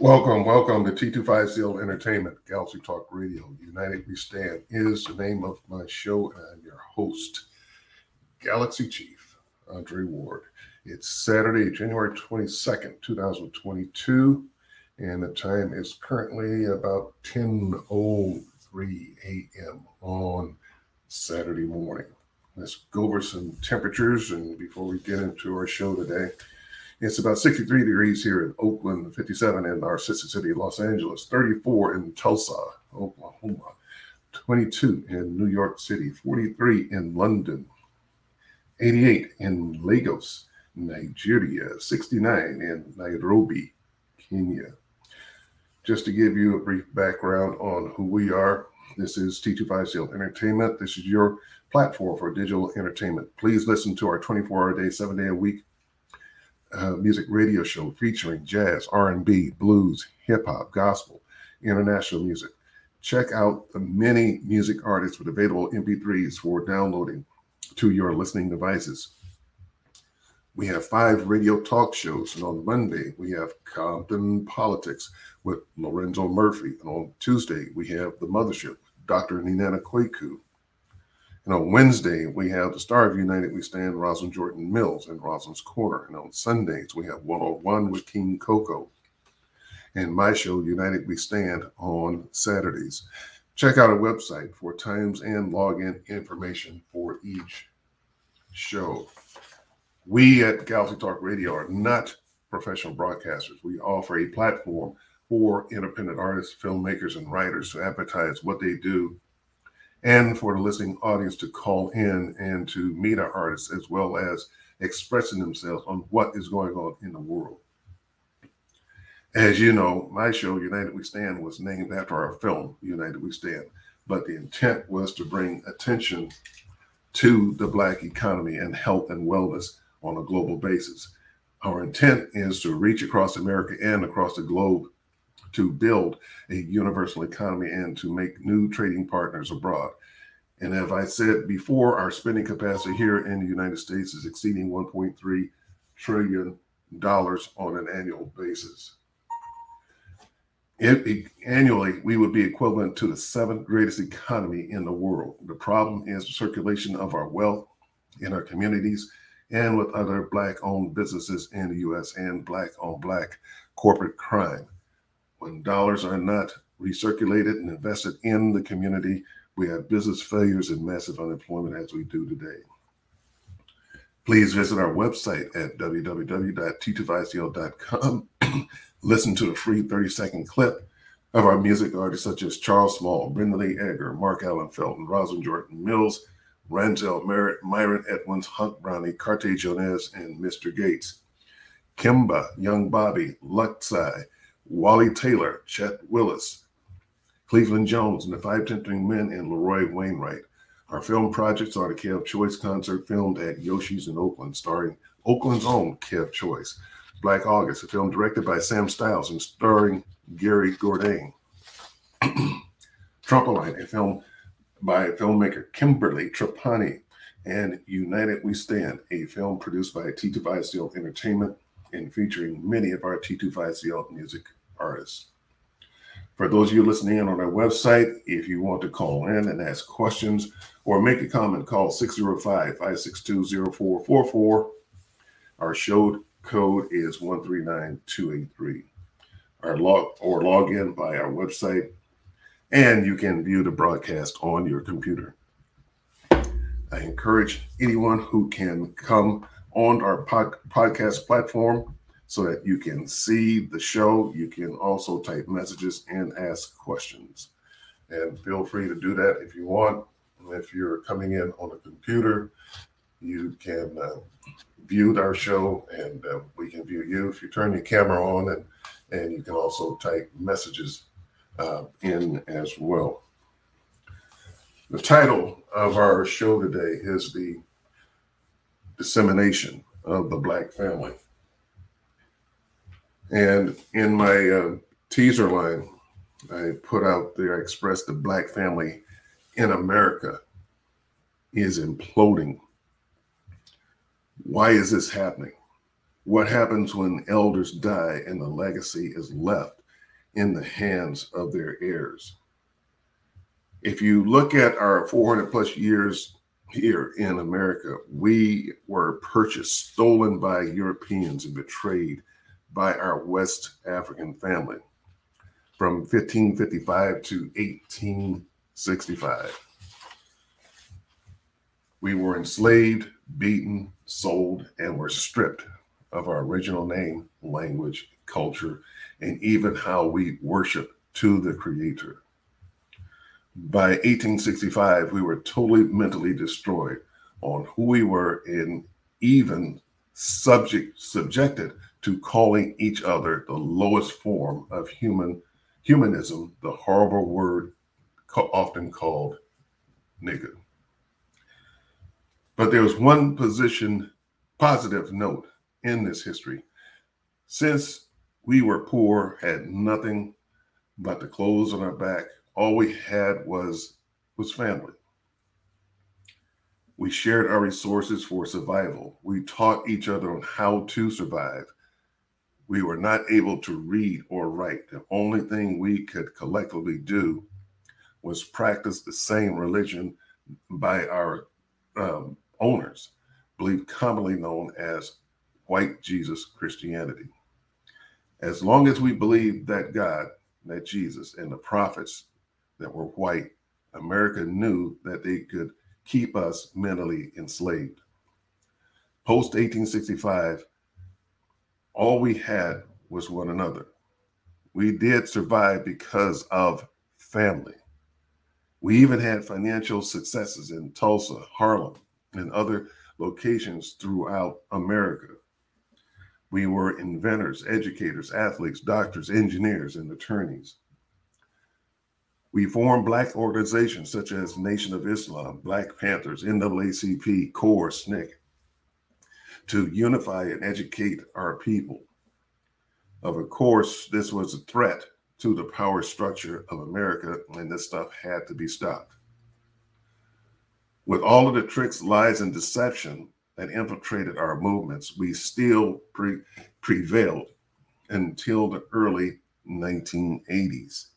Welcome, welcome to T250 Entertainment, Galaxy Talk Radio. United We Stand is the name of my show, and I'm your host, Galaxy Chief Andre Ward. It's Saturday, January 22nd, 2022, and the time is currently about 10.03 a.m. on Saturday morning. Let's go over some temperatures, and before we get into our show today, it's about 63 degrees here in Oakland, 57 in our sister city, Los Angeles, 34 in Tulsa, Oklahoma, 22 in New York City, 43 in London, 88 in Lagos, Nigeria, 69 in Nairobi, Kenya. Just to give you a brief background on who we are, this is T250 Entertainment. This is your platform for digital entertainment. Please listen to our 24 hour day, seven day a week uh, music radio show featuring jazz, R&B, blues, hip hop, gospel, international music. Check out the many music artists with available MP3s for downloading to your listening devices. We have five radio talk shows, and on Monday we have Compton Politics with Lorenzo Murphy, and on Tuesday we have The Mothership, Dr. Ninana Kweku, and on Wednesday, we have the Star of United We Stand, Rosalind Jordan Mills and Rosalind's Corner. And on Sundays, we have 101 with King Coco. And my show, United We Stand, on Saturdays. Check out our website for times and login information for each show. We at Galaxy Talk Radio are not professional broadcasters. We offer a platform for independent artists, filmmakers, and writers to advertise what they do and for the listening audience to call in and to meet our artists as well as expressing themselves on what is going on in the world. As you know, my show, United We Stand, was named after our film, United We Stand, but the intent was to bring attention to the Black economy and health and wellness on a global basis. Our intent is to reach across America and across the globe to build a universal economy and to make new trading partners abroad. And as I said before, our spending capacity here in the United States is exceeding 1.3 trillion dollars on an annual basis. It, it, annually, we would be equivalent to the seventh greatest economy in the world. The problem is the circulation of our wealth in our communities and with other Black owned businesses in the US and Black on Black corporate crime. When dollars are not recirculated and invested in the community, we have business failures and massive unemployment as we do today. Please visit our website at www.t250.com. Listen to the free 30 second clip of our music artists such as Charles Small, Brenda Lee Edgar, Mark Allen Felton, Rosalind Jordan Mills, Ranzel Merritt, Myron Edwards, Hunt Brownie, Carte Jones, and Mr. Gates. Kimba, Young Bobby, Luxai, Wally Taylor, Chet Willis, Cleveland Jones, and the Five Tempting Men, and Leroy Wainwright. Our film projects are the Kev Choice concert filmed at Yoshi's in Oakland, starring Oakland's own Kev Choice. Black August, a film directed by Sam Stiles and starring Gary Gourdin. Trumpolite, a film by filmmaker Kimberly Trapani. And United We Stand, a film produced by T250 Entertainment and featuring many of our T250 music artists. For those of you listening in on our website, if you want to call in and ask questions or make a comment, call 605 562 0444. Our show code is 139283. Our log or log in by our website, and you can view the broadcast on your computer. I encourage anyone who can come on our pod- podcast platform so that you can see the show. You can also type messages and ask questions. And feel free to do that if you want. If you're coming in on a computer, you can uh, view our show and uh, we can view you. If you turn your camera on, and, and you can also type messages uh, in as well. The title of our show today is The Dissemination of the Black Family. And in my uh, teaser line, I put out there, I expressed the Black family in America is imploding. Why is this happening? What happens when elders die and the legacy is left in the hands of their heirs? If you look at our 400 plus years here in America, we were purchased, stolen by Europeans, and betrayed by our West African family from 1555 to 1865. We were enslaved, beaten, sold, and were stripped of our original name, language, culture, and even how we worship to the Creator. By 1865, we were totally mentally destroyed on who we were and even subject subjected to calling each other the lowest form of human humanism, the horrible word often called nigger. But there was one position, positive note in this history. Since we were poor, had nothing but the clothes on our back, all we had was was family. We shared our resources for survival. We taught each other on how to survive. We were not able to read or write. The only thing we could collectively do was practice the same religion by our um, owners, believed commonly known as white Jesus Christianity. As long as we believed that God, that Jesus, and the prophets that were white, America knew that they could keep us mentally enslaved. Post 1865, all we had was one another. We did survive because of family. We even had financial successes in Tulsa, Harlem, and other locations throughout America. We were inventors, educators, athletes, doctors, engineers, and attorneys. We formed Black organizations such as Nation of Islam, Black Panthers, NAACP, CORE, SNCC, to unify and educate our people. Of course, this was a threat to the power structure of America, and this stuff had to be stopped. With all of the tricks, lies, and deception that infiltrated our movements, we still pre- prevailed until the early 1980s.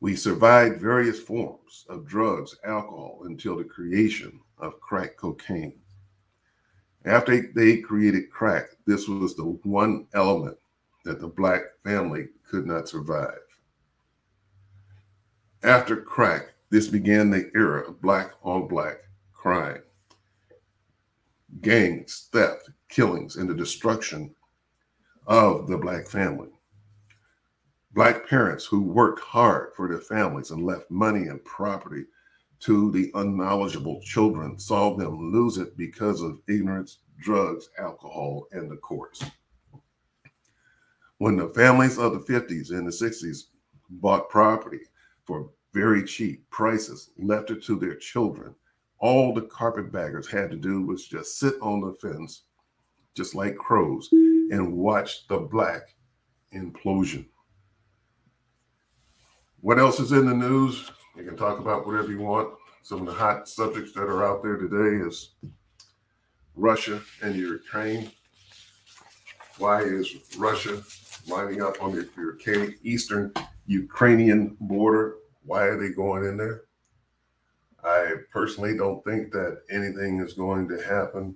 We survived various forms of drugs, alcohol, until the creation of crack cocaine. After they created crack, this was the one element that the Black family could not survive. After crack, this began the era of Black on Black crime, gangs, theft, killings, and the destruction of the Black family. Black parents who worked hard for their families and left money and property to the unknowledgeable children saw them lose it because of ignorance, drugs, alcohol, and the courts. When the families of the 50s and the 60s bought property for very cheap prices, left it to their children, all the carpetbaggers had to do was just sit on the fence, just like crows, and watch the black implosion. What else is in the news? You can talk about whatever you want. Some of the hot subjects that are out there today is Russia and Ukraine. Why is Russia lining up on the eastern Ukrainian border? Why are they going in there? I personally don't think that anything is going to happen.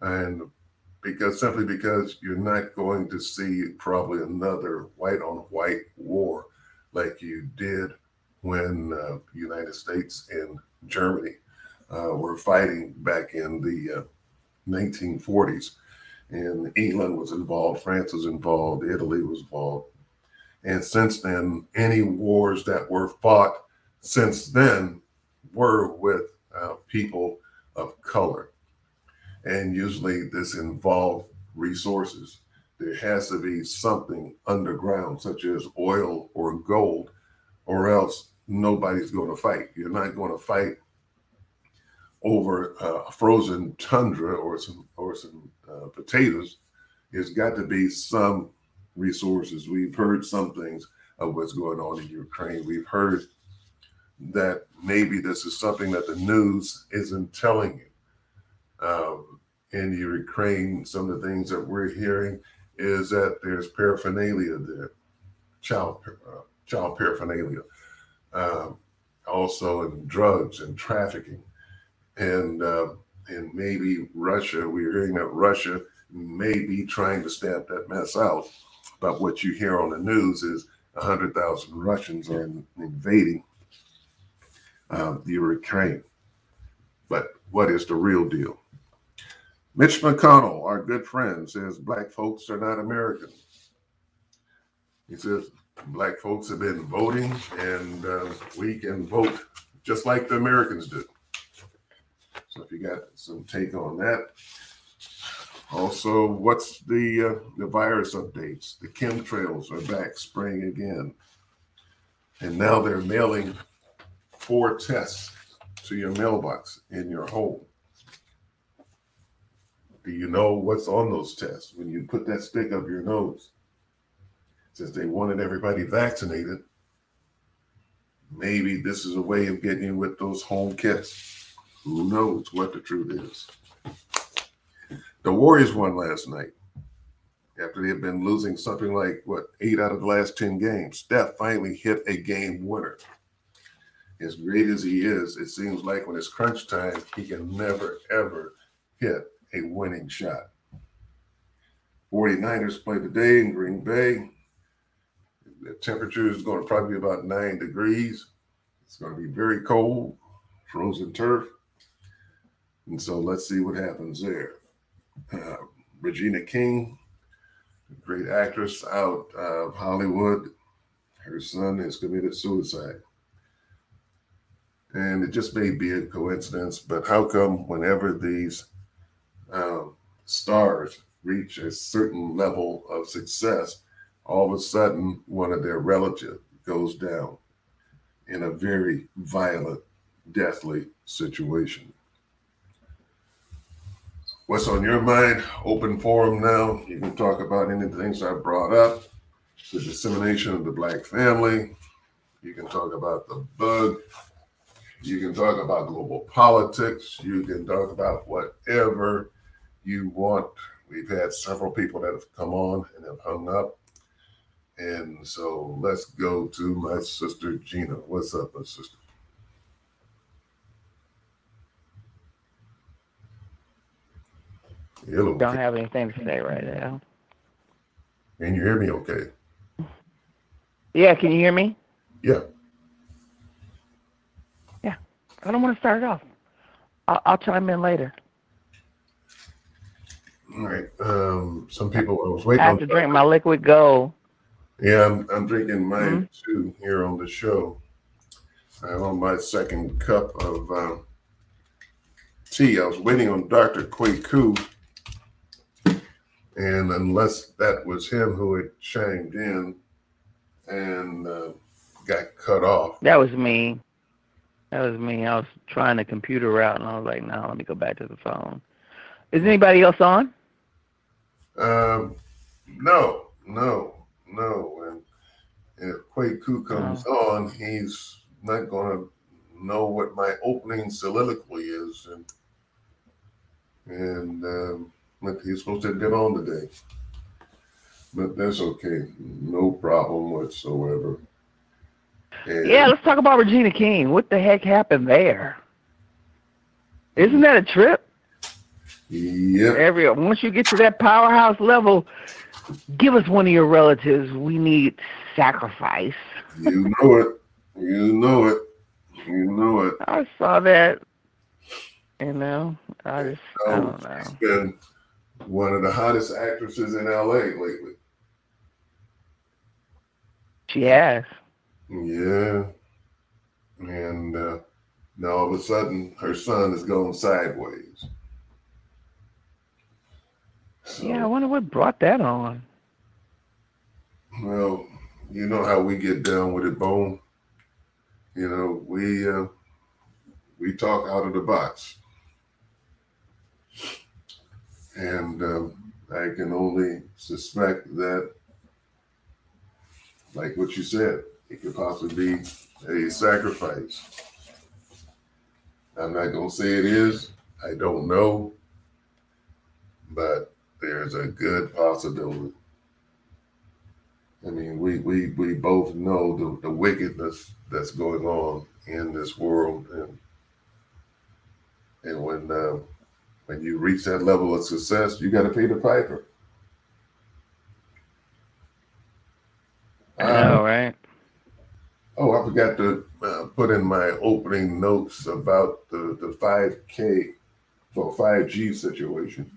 And because simply because you're not going to see probably another white on white war like you did when uh, the United States and Germany uh, were fighting back in the uh, 1940s. And England was involved, France was involved, Italy was involved. And since then, any wars that were fought since then were with uh, people of color. And usually this involved resources. There has to be something underground, such as oil or gold, or else nobody's going to fight. You're not going to fight over a frozen tundra or some or some uh, potatoes. It's got to be some resources. We've heard some things of what's going on in Ukraine. We've heard that maybe this is something that the news isn't telling you. Um, in Ukraine, some of the things that we're hearing is that there's paraphernalia there, child uh, child paraphernalia, um, also in drugs and trafficking, and uh, and maybe Russia. We're hearing that Russia may be trying to stamp that mess out. But what you hear on the news is 100,000 Russians are invading uh, the Ukraine. But what is the real deal? Mitch McConnell, our good friend, says black folks are not American. He says black folks have been voting and uh, we can vote just like the Americans do. So if you got some take on that. Also, what's the uh, the virus updates? The chemtrails are back spraying again, and now they're mailing four tests to your mailbox in your home. Do you know what's on those tests when you put that stick up your nose? Since they wanted everybody vaccinated, maybe this is a way of getting you with those home kits. Who knows what the truth is? The Warriors won last night after they had been losing something like what eight out of the last 10 games. Steph finally hit a game winner. As great as he is, it seems like when it's crunch time, he can never ever hit a winning shot. 49ers play today in Green Bay. The temperature is going to probably be about nine degrees. It's going to be very cold, frozen turf. And so let's see what happens there. Uh, Regina King, great actress out of Hollywood. Her son has committed suicide. And it just may be a coincidence, but how come whenever these um, stars reach a certain level of success, all of a sudden one of their relatives goes down in a very violent, deathly situation? what's on your mind. Open forum now. You can talk about any things I brought up, the dissemination of the black family. You can talk about the bug. You can talk about global politics. You can talk about whatever you want. We've had several people that have come on and have hung up. And so let's go to my sister Gina. What's up, my sister? Hello. Don't have anything to say right now. Can you hear me okay? Yeah, can you hear me? Yeah. Yeah. I don't want to start it off. I'll, I'll chime in later. All right. Um, some people I was waiting. I have to drink my liquid gold. Yeah, I'm, I'm drinking mine mm-hmm. too here on the show. I'm on my second cup of uh, tea. I was waiting on Dr. Kwaku and unless that was him who had chimed in and uh, got cut off. That was me. That was me. I was trying the computer route and I was like, no, let me go back to the phone. Is anybody else on? Um, no, no, no. And if Kwaku comes oh. on, he's not going to know what my opening soliloquy is. And, and um, like he's supposed to get on today. But that's okay. No problem whatsoever. And yeah, let's talk about Regina King. What the heck happened there? Isn't that a trip? Yeah. Every once you get to that powerhouse level, give us one of your relatives. We need sacrifice. you know it. You know it. You know it. I saw that. You know, I just I don't know. she's been one of the hottest actresses in LA lately. She has. Yeah. And uh, now all of a sudden her son is going sideways. So, Yeah, I wonder what brought that on. Well, you know how we get down with it, Bone. You know, we uh, we talk out of the box, and um, I can only suspect that, like what you said, it could possibly be a sacrifice. I'm not gonna say it is. I don't know, but there's a good possibility. I mean, we we we both know the, the wickedness that's going on in this world, and and when uh, when you reach that level of success, you got to pay the piper. I know, right? oh, I forgot to uh, put in my opening notes about the the five K for five G situation.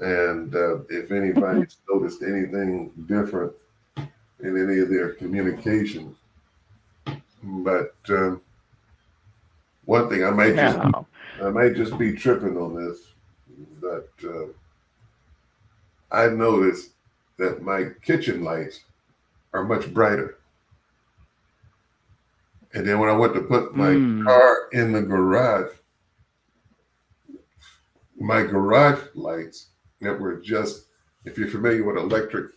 And uh, if anybody's noticed anything different in any of their communications, but um, one thing I might just No. I might just be tripping on this, but uh, I noticed that my kitchen lights are much brighter. And then when I went to put my Mm. car in the garage, my garage lights that were just, if you're familiar with electric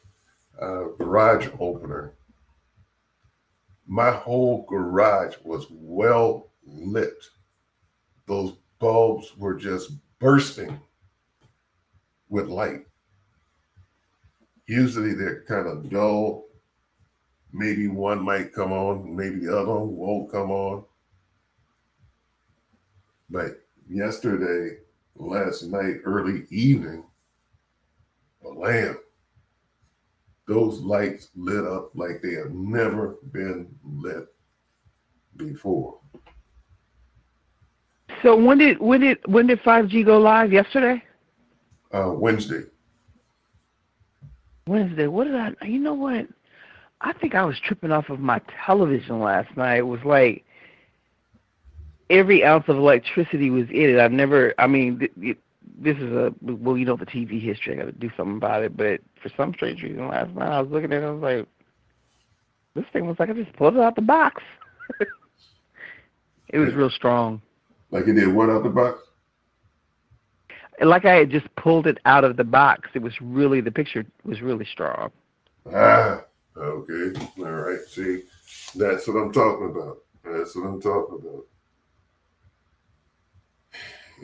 uh, garage opener, my whole garage was well lit. Those bulbs were just bursting with light. Usually they're kind of dull. Maybe one might come on, maybe the other one won't come on. But yesterday, last night, early evening, blam, those lights lit up like they have never been lit before. So when did when did when did five G go live? Yesterday? Uh, Wednesday. Wednesday. What did I you know what? I think I was tripping off of my television last night. It was like every ounce of electricity was in it. I've never I mean th- this is a well, you know the TV history. I got to do something about it. But for some strange reason, last night I was looking at it. I was like, this thing was like I just pulled it out the box. it was real strong. Like it did what out the box? like I had just pulled it out of the box. It was really the picture was really strong. Ah, okay. All right. See, that's what I'm talking about. That's what I'm talking about.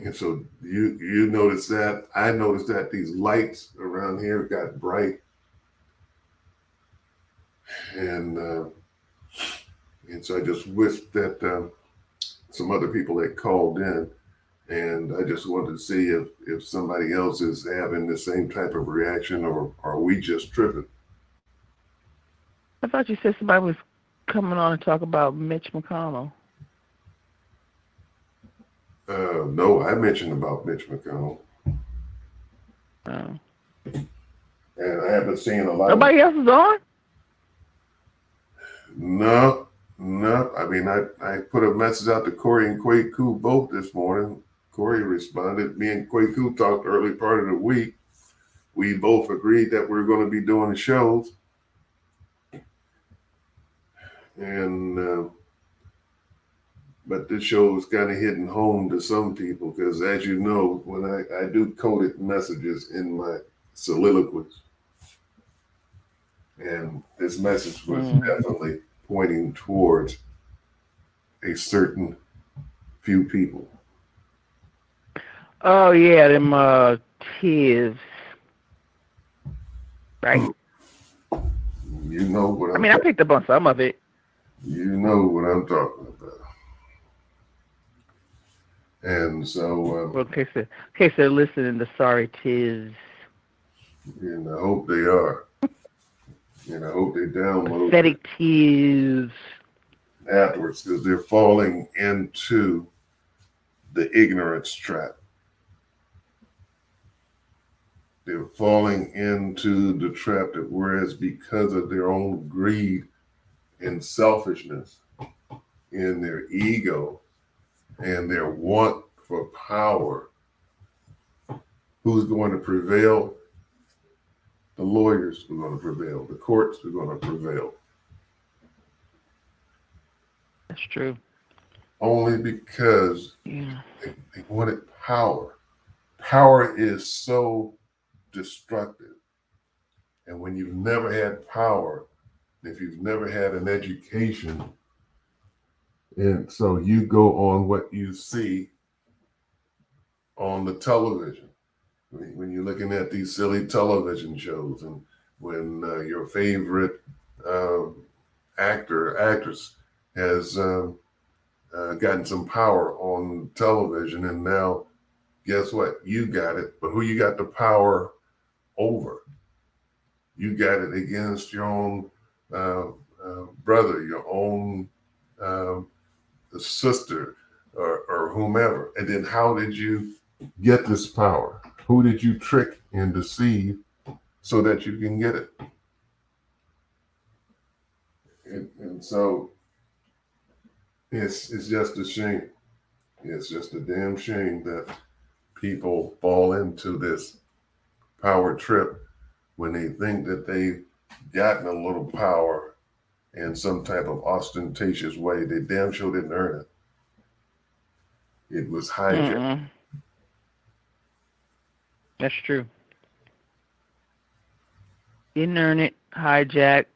And so you you noticed that. I noticed that these lights around here got bright. And uh, and so I just wished that um, some other people had called in and I just wanted to see if if somebody else is having the same type of reaction or are we just tripping? I thought you said somebody was coming on to talk about Mitch McConnell. Uh, no, I mentioned about Mitch McConnell, Oh. and I haven't seen a lot. Nobody else is on. No, no. I mean, I I put a message out to Corey and Kwaku both this morning. Corey responded. Me and Kwaku talked early part of the week. We both agreed that we are going to be doing the shows, and. Uh, but this show is kind of hitting home to some people because, as you know, when I, I do coded messages in my soliloquies, and this message was Mm. definitely pointing towards a certain few people. Oh yeah, them uh Tivs. Right. You know what I'm I mean, I picked up on some of it. you know what I'm talking about. And so, uh, Well, in case they're, in case they're listening to Sorry Tivs, and I hope they are. And I hope they download pathetic Tivs. afterwards because they're falling into the ignorance trap. They're falling into the trap that whereas because of their own greed and selfishness in their ego and their want for power, who's going to prevail? The lawyers are going to prevail. The courts are going to prevail. That's true. Only because Yeah. they, they wanted power. Power is so destructive. And when you've never had power, if you've never had an education, and so you go on what you see on the television. When you're looking at these silly television shows, and when uh, your favorite um, actor, actress has um, uh, gotten some power on television, and now guess what? You got it, but who you got the power over? You got it against your own uh, uh, brother, your own um, sister, or, or whomever. And then how did you get this power? Who did you trick and deceive so that you can get it? And, and so it's it's just a shame. It's just a damn shame that people fall into this power trip when they think that they've gotten a little power in some type of ostentatious way. They damn sure didn't earn it. It was hijacked. Mm-mm. That's true. Didn't earn it, hijack,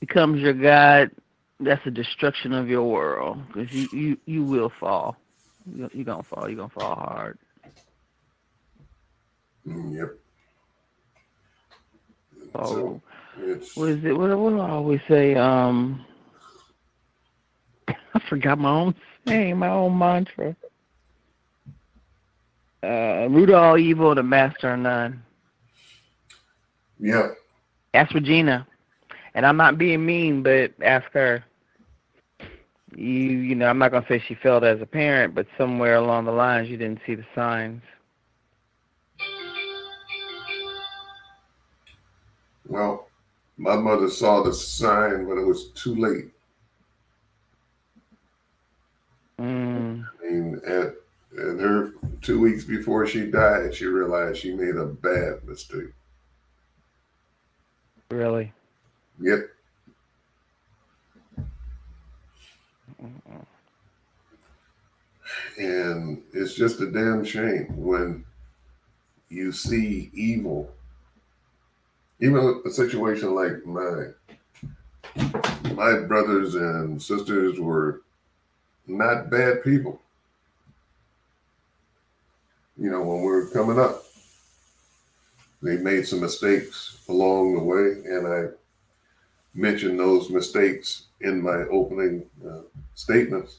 becomes your God. That's the destruction of your world because you, you, you will fall. You're you going to fall. You're going to fall hard. Mm, Yep. Oh, So it's what is it? What, what do I always say? Um, I forgot my own saying, my own mantra. Uh, root of all evil, the master of none. yeah. Ask Regina, and I'm not being mean, but ask her. You, you know, I'm not gonna say she failed as a parent, but somewhere along the lines, you didn't see the signs. Well, my mother saw the sign, but it was too late. Mm, I mean, at, at her two weeks before she died, she realized she made a bad mistake. really? Yep. And it's just a damn shame when you see evil. Even a situation like mine, my brothers and sisters were not bad people. You know, when we were coming up, they made some mistakes along the way, and I mentioned those mistakes in my opening uh, statements.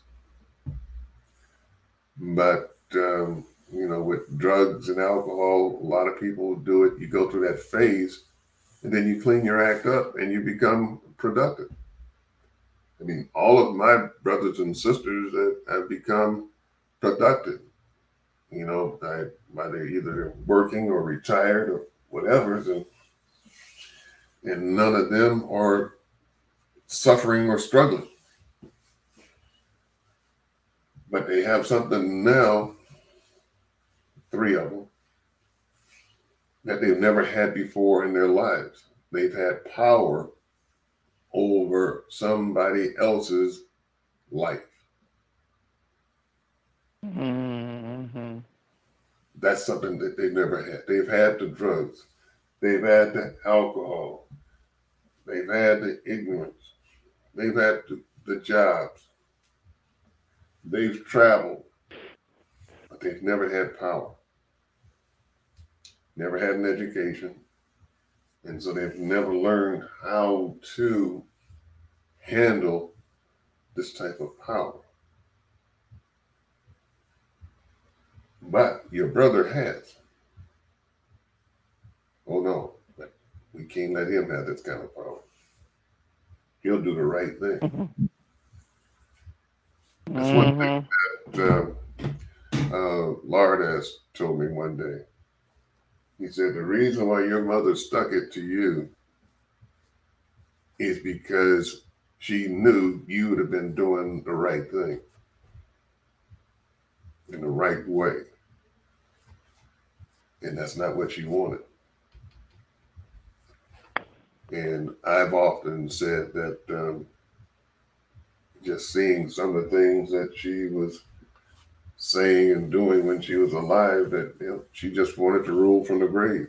But, um, you know, with drugs and alcohol, a lot of people do it. You go through that phase and then you clean your act up and you become productive. I mean, all of my brothers and sisters have become productive. You know, I, they're either working or retired or whatever, and, and none of them are suffering or struggling. But they have something now, three of them, that they've never had before in their lives. They've had power over somebody else's life. Mm-hmm. That's something that they've never had. They've had the drugs, they've had the alcohol, they've had the ignorance, they've had the, the jobs, they've traveled, but they've never had power, never had an education, and so they've never learned how to handle this type of power. But your brother has. Oh no, but we can't let him have this kind of power. He'll do the right thing. That's one thing Mm-hmm. that uh, uh, Lardas told me one day. He said the reason why your mother stuck it to you is because she knew you would have been doing the right thing in the right way. And that's not what she wanted. And I've often said that um, just seeing some of the things that she was saying and doing when she was alive, that you know, she just wanted to rule from the grave.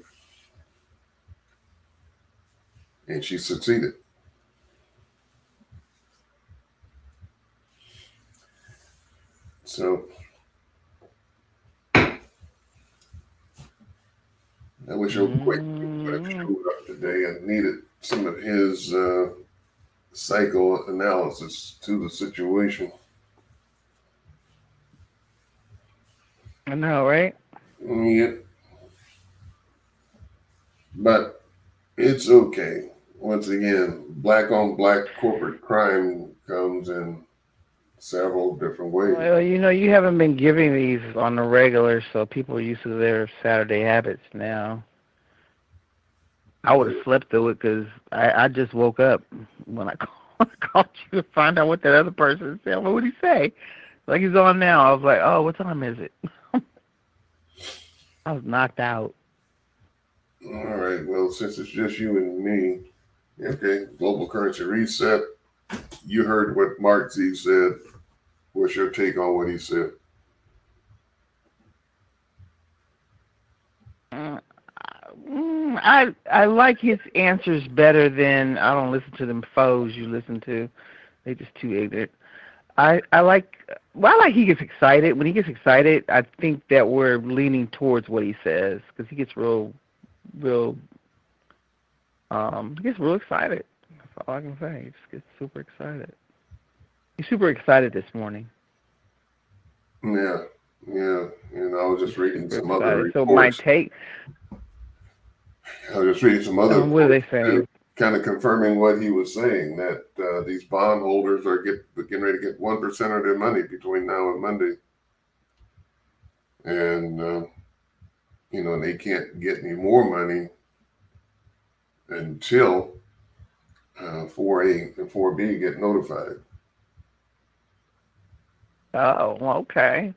And she succeeded. So I wish I quick showed up today. I needed some of his uh, psychoanalysis to the situation. I know, right? Mm, yeah. But it's okay. Once again, black on black corporate crime comes in several different ways. Well, you know, you haven't been giving these on the regular, so people are used to their Saturday habits now. I would have slept through it because I, I just woke up when I called you to find out what that other person said. What would he say? Like he's on now. I was like, oh, what time is it? I was knocked out. All right. Well, since it's just you and me, okay. Global currency reset. You heard what Mark Z said. What's your take on what he said? Uh, I I like his answers better than I don't listen to them foes you listen to. They just too ignorant. I I like well I like he gets excited. When he gets excited, I think that we're leaning towards what he says because he gets real real um he gets real excited. That's all I can say. He just gets super excited. He's super excited this morning. Yeah, yeah. And I was just reading some other reports. So my take. I was just reading some other. Um, what are they saying? Kind of confirming what he was saying that uh, these bondholders are get getting ready to get one percent of their money between now and Monday, and uh, you know they can't get any more money until uh, 4A and 4B get notified. Oh, okay.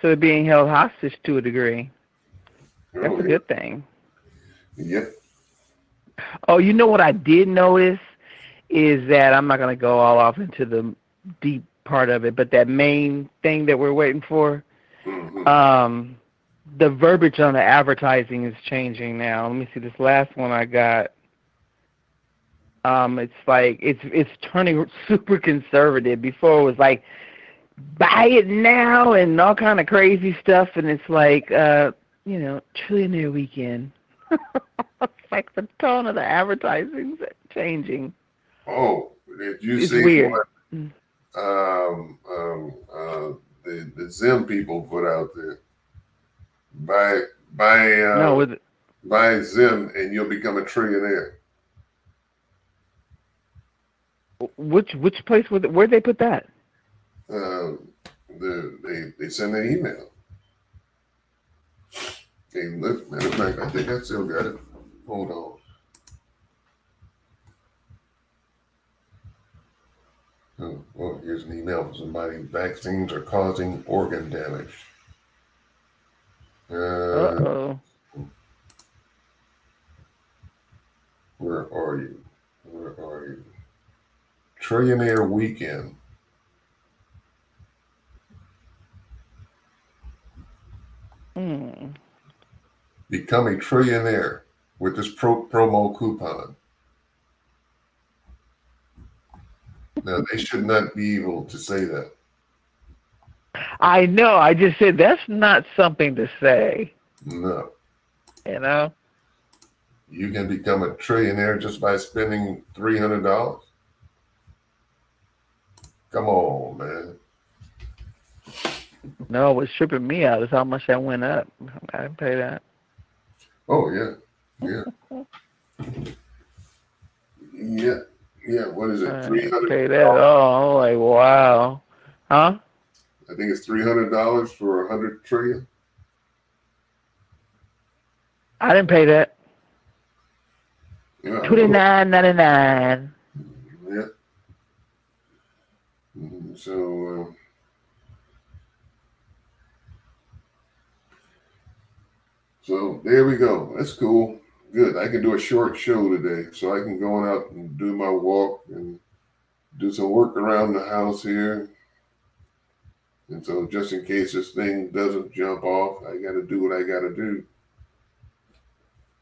So they're being held hostage to a degree. That's Oh, a good thing. Yep. Oh, you know what I did notice is that I'm not going to go all off into the deep part of it, but that main thing that we're waiting for, Mhm. um, the verbiage on the advertising is changing now. Let me see this last one I got. Um, it's like it's it's turning super conservative. Before it was like buy it now and all kind of crazy stuff, and it's like uh, you know trillionaire weekend. It's like the tone of the advertising's changing. Oh, did you It's see weird. what Mm. um, um, uh, the the Zim people put out there? Buy buy uh, no, with buy Zim and you'll become a trillionaire. which which place would where'd they put that? Um, the they they send an email. Hey, look, matter of fact, I think I still got it. Hold on. Oh, well, here's an email from somebody. Vaccines are causing organ damage. Uh Uh, oh. where are you? Where are you? Trillionaire weekend. Hmm. Become a trillionaire with this pro- promo coupon. Now, they should not be able to say that. I know. I just said that's not something to say. No. You know. You can become a trillionaire just by spending $300. Come on, man. No, what's tripping me out is how much that went up. I didn't pay that. Oh, yeah. Yeah. Yeah. Yeah. What is it? Three hundred. pay that. Oh, I'm like wow. Huh? I think it's three hundred dollars for a hundred trillion. I didn't pay that. Yeah, Twenty nine ninety nine. Yeah. Mm, So, uh, so there we go. That's cool. Good. I can do a short show today, so I can go on out and do my walk and do some work around the house here. And so, just in case this thing doesn't jump off, I got to do what I got to do.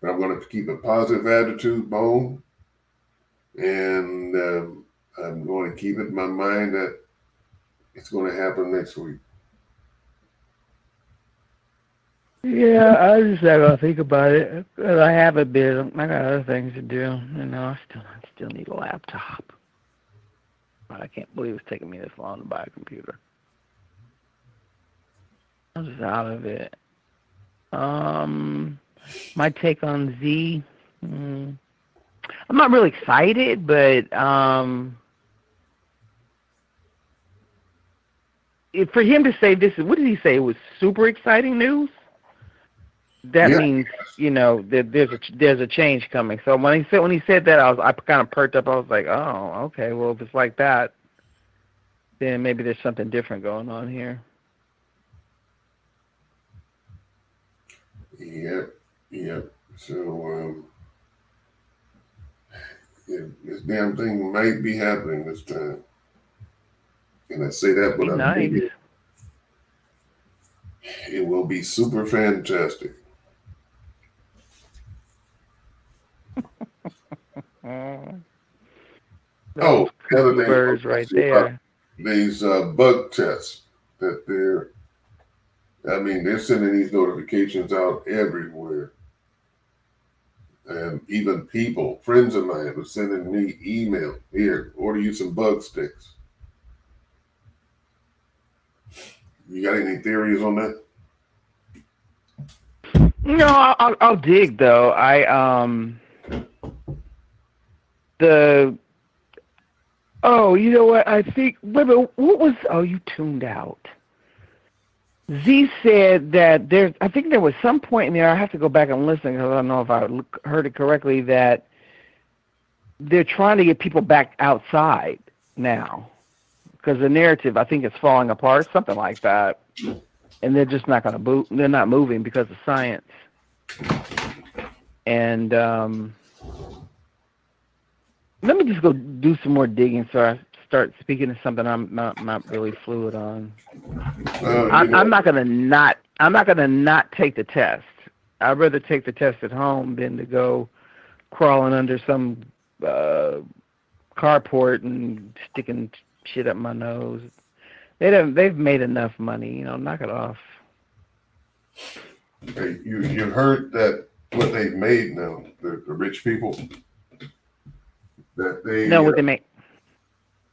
But I'm going to keep a positive attitude, Bone, and um, I'm going to keep it in my mind that it's going to happen next week. Yeah, I just not gonna think about it. 'cause I haven't been. I got other things to do. You know, I still, I still need a laptop. But I can't believe it's taking me this long to buy a computer. I'm just out of it. Um, my take on Z. Mm, I'm not really excited, but um, for him to say this, what did he say? It was super exciting news. That Yeah. means you know that there's a there's a change coming. So when he said when he said that, I was I kind of perked up. I was like, oh, okay. Well, if it's like that, then maybe there's something different going on here. Yep, yep. So, um, yeah, this damn thing might be happening this time. And I say that, but I nice. It will be super fantastic. Mm. Oh, the other thing birds right there. These uh, bug tests that they're, I mean, they're sending these notifications out everywhere. And even people, friends of mine, were sending me email here, order you some bug sticks. You got any theories on that? No, I'll, I'll- I'll dig though. I um the oh, you know what? I think wait, what was? Oh, you tuned out. Z said that there. I think there was some point in there. I have to go back and listen because I don't know if I heard it correctly. That they're trying to get people back outside now because the narrative I think is falling apart, something like that, and they're just not going to boot. They're not moving because of science. And um, let me just go do some more digging so I start speaking to something I'm not not really fluid on. Uh, I, I'm not gonna not. I'm not gonna not take the test. I'd rather take the test at home than to go crawling under some uh, carport and sticking shit up my nose. They don't. They've made enough money. You know, knock it off. hey, you you heard that what they've made now, the, the rich people, that they No, what they make.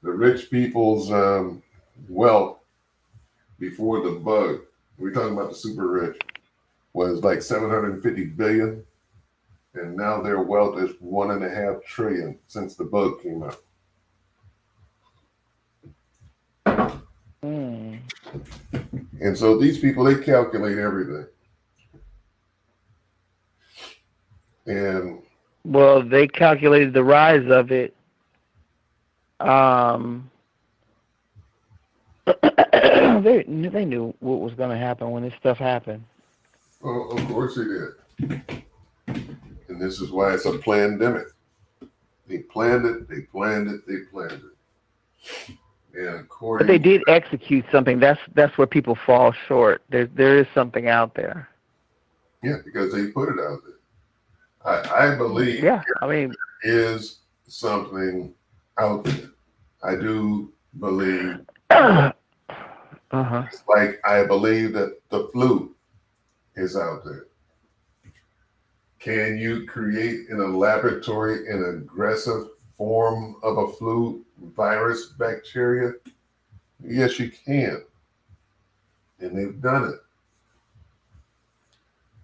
the rich people's um, wealth before the bug, we're talking about the super rich, was like 750 billion. And now their wealth is one and a half trillion since the bug came out. Hmm. And so these people, they calculate everything. And Well, they calculated the rise of it. Um, they they knew what was going to happen when this stuff happened. well, of course they did. And this is why it's a pandemic. They planned it, they planned it, they planned it. And according But they did execute something. That's that's where people fall short. There there is something out there. Yeah, because they put it out there. I, I believe Yeah, I mean, is something out there. I do believe, uh huh. it's like I believe that the flu is out there. Can you create in a laboratory an aggressive form of a flu virus bacteria? Yes, you can. And they've done it.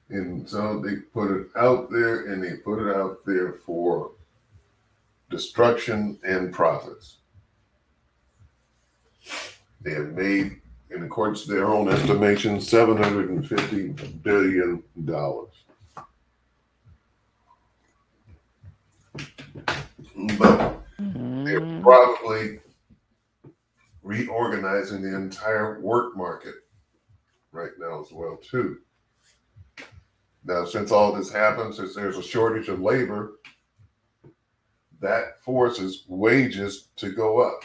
And so they put it out there and they put it out there for destruction and profits. They have made in accordance to their own estimation, seven hundred and fifty billion dollars. But they're Mm, probably reorganizing the entire work market right now as well too. Now, since all this happens, since there's a shortage of labor, that forces wages to go up.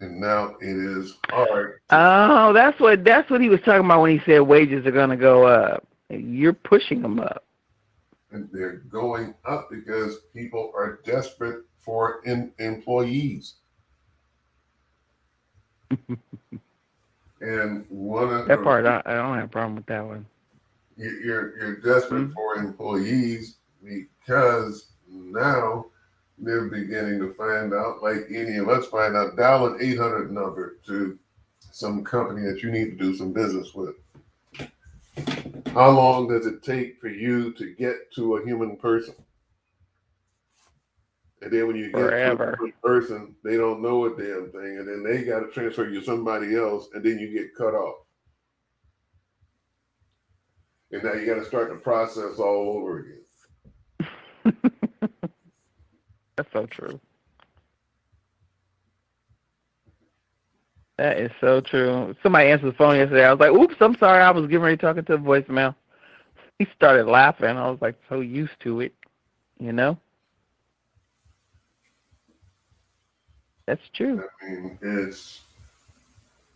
And now it is hard. Oh, that's what that's what he was talking about when he said wages are gonna go up. You're pushing them up. And they're going up because people are desperate for in, employees. and one of That part, I, I don't have a problem with that one. you- you're you're desperate Mhm. for employees because now they're beginning to find out, like any of us find out, dial an 800 number to some company that you need to do some business with. How long does it take for you to get to a human person? And then when you get Forever. to a human person, they don't know a damn thing, and then they got to transfer you to somebody else, and then you get cut off. And now you got to start the process all over again. That's so true. That is so true. Somebody answered the phone yesterday. I was like, "Oops, I'm sorry. I was getting ready talking to a voicemail." He started laughing. I was like, so used to it, you know. That's true. I mean, it's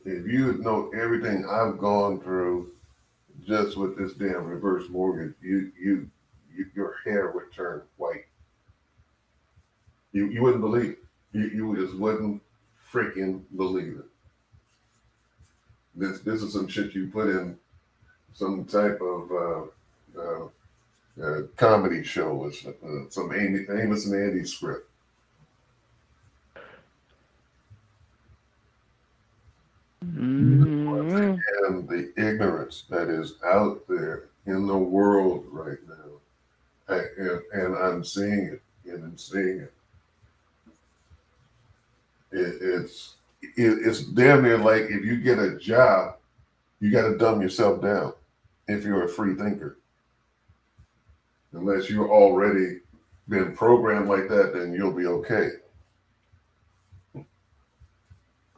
if you know everything I've gone through just with this damn reverse mortgage, you you, you your hair would turn white. You you wouldn't believe it. You you just wouldn't freaking believe it. This this is some shit you put in some type of uh, uh, uh, comedy show. Uh, some Amy, Amos and Andy script. mm and the that is out there in the world right now. I- And, and I'm seeing it, and I'm seeing it. it it's it, it's damn near like if you get a job, you got to dumb yourself down if you're a free thinker. Unless you're already been programmed like that, then you'll be okay.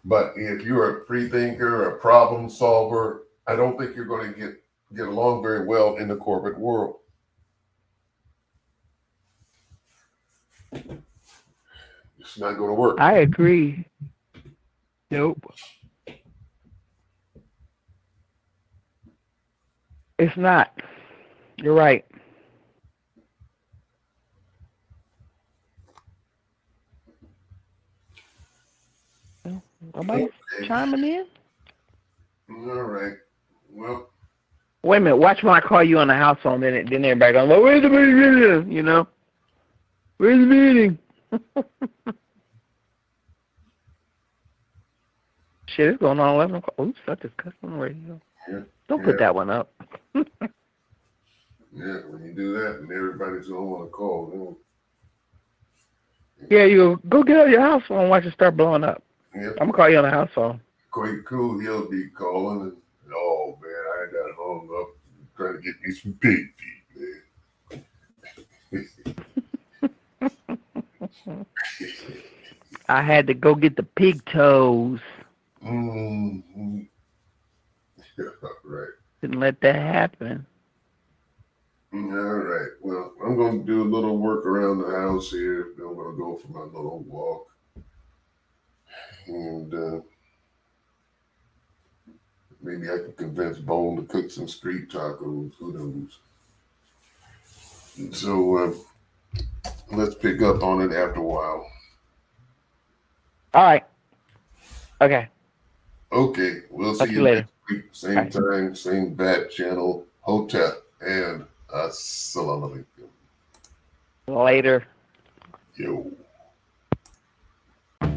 But if you're a free thinker, a problem solver, I don't think you're going to get get along very well in the corporate world. It's not going to work. I agree. Nope. It's not. You're right. Nobody's Okay. chiming in. All right. Well, Wait a minute. Watch when I call you on the house phone. Then, then everybody goes, well, "Where's the meeting?" You know, where's the meeting? Shit, it's going on eleven o'clock. Oops, I just cussed on the radio. Yeah. Don't put Yeah. that one up. yeah, when you do that, and everybody's going to want to call. Yeah, you go, go get out your house phone. Watch it start blowing up. Yep. I'm gonna call you on the house phone. Quite cool. He'll be calling, and oh I got hung up trying to get me some pig feet, man. I had to go get the pig toes. mm Yeah, right. Didn't let that happen. All right. Well, I'm going to do a little work around the house here. I'm going to go for my little walk. And uh, maybe I can convince Bone to cook some street tacos. Who knows? And so uh, let's pick up on it after a while. All right. Okay. Okay. We'll Talk see you later. next week. Same Bye. time, same bat channel, Hotep, and Assalamu alaikum. Later. Yo.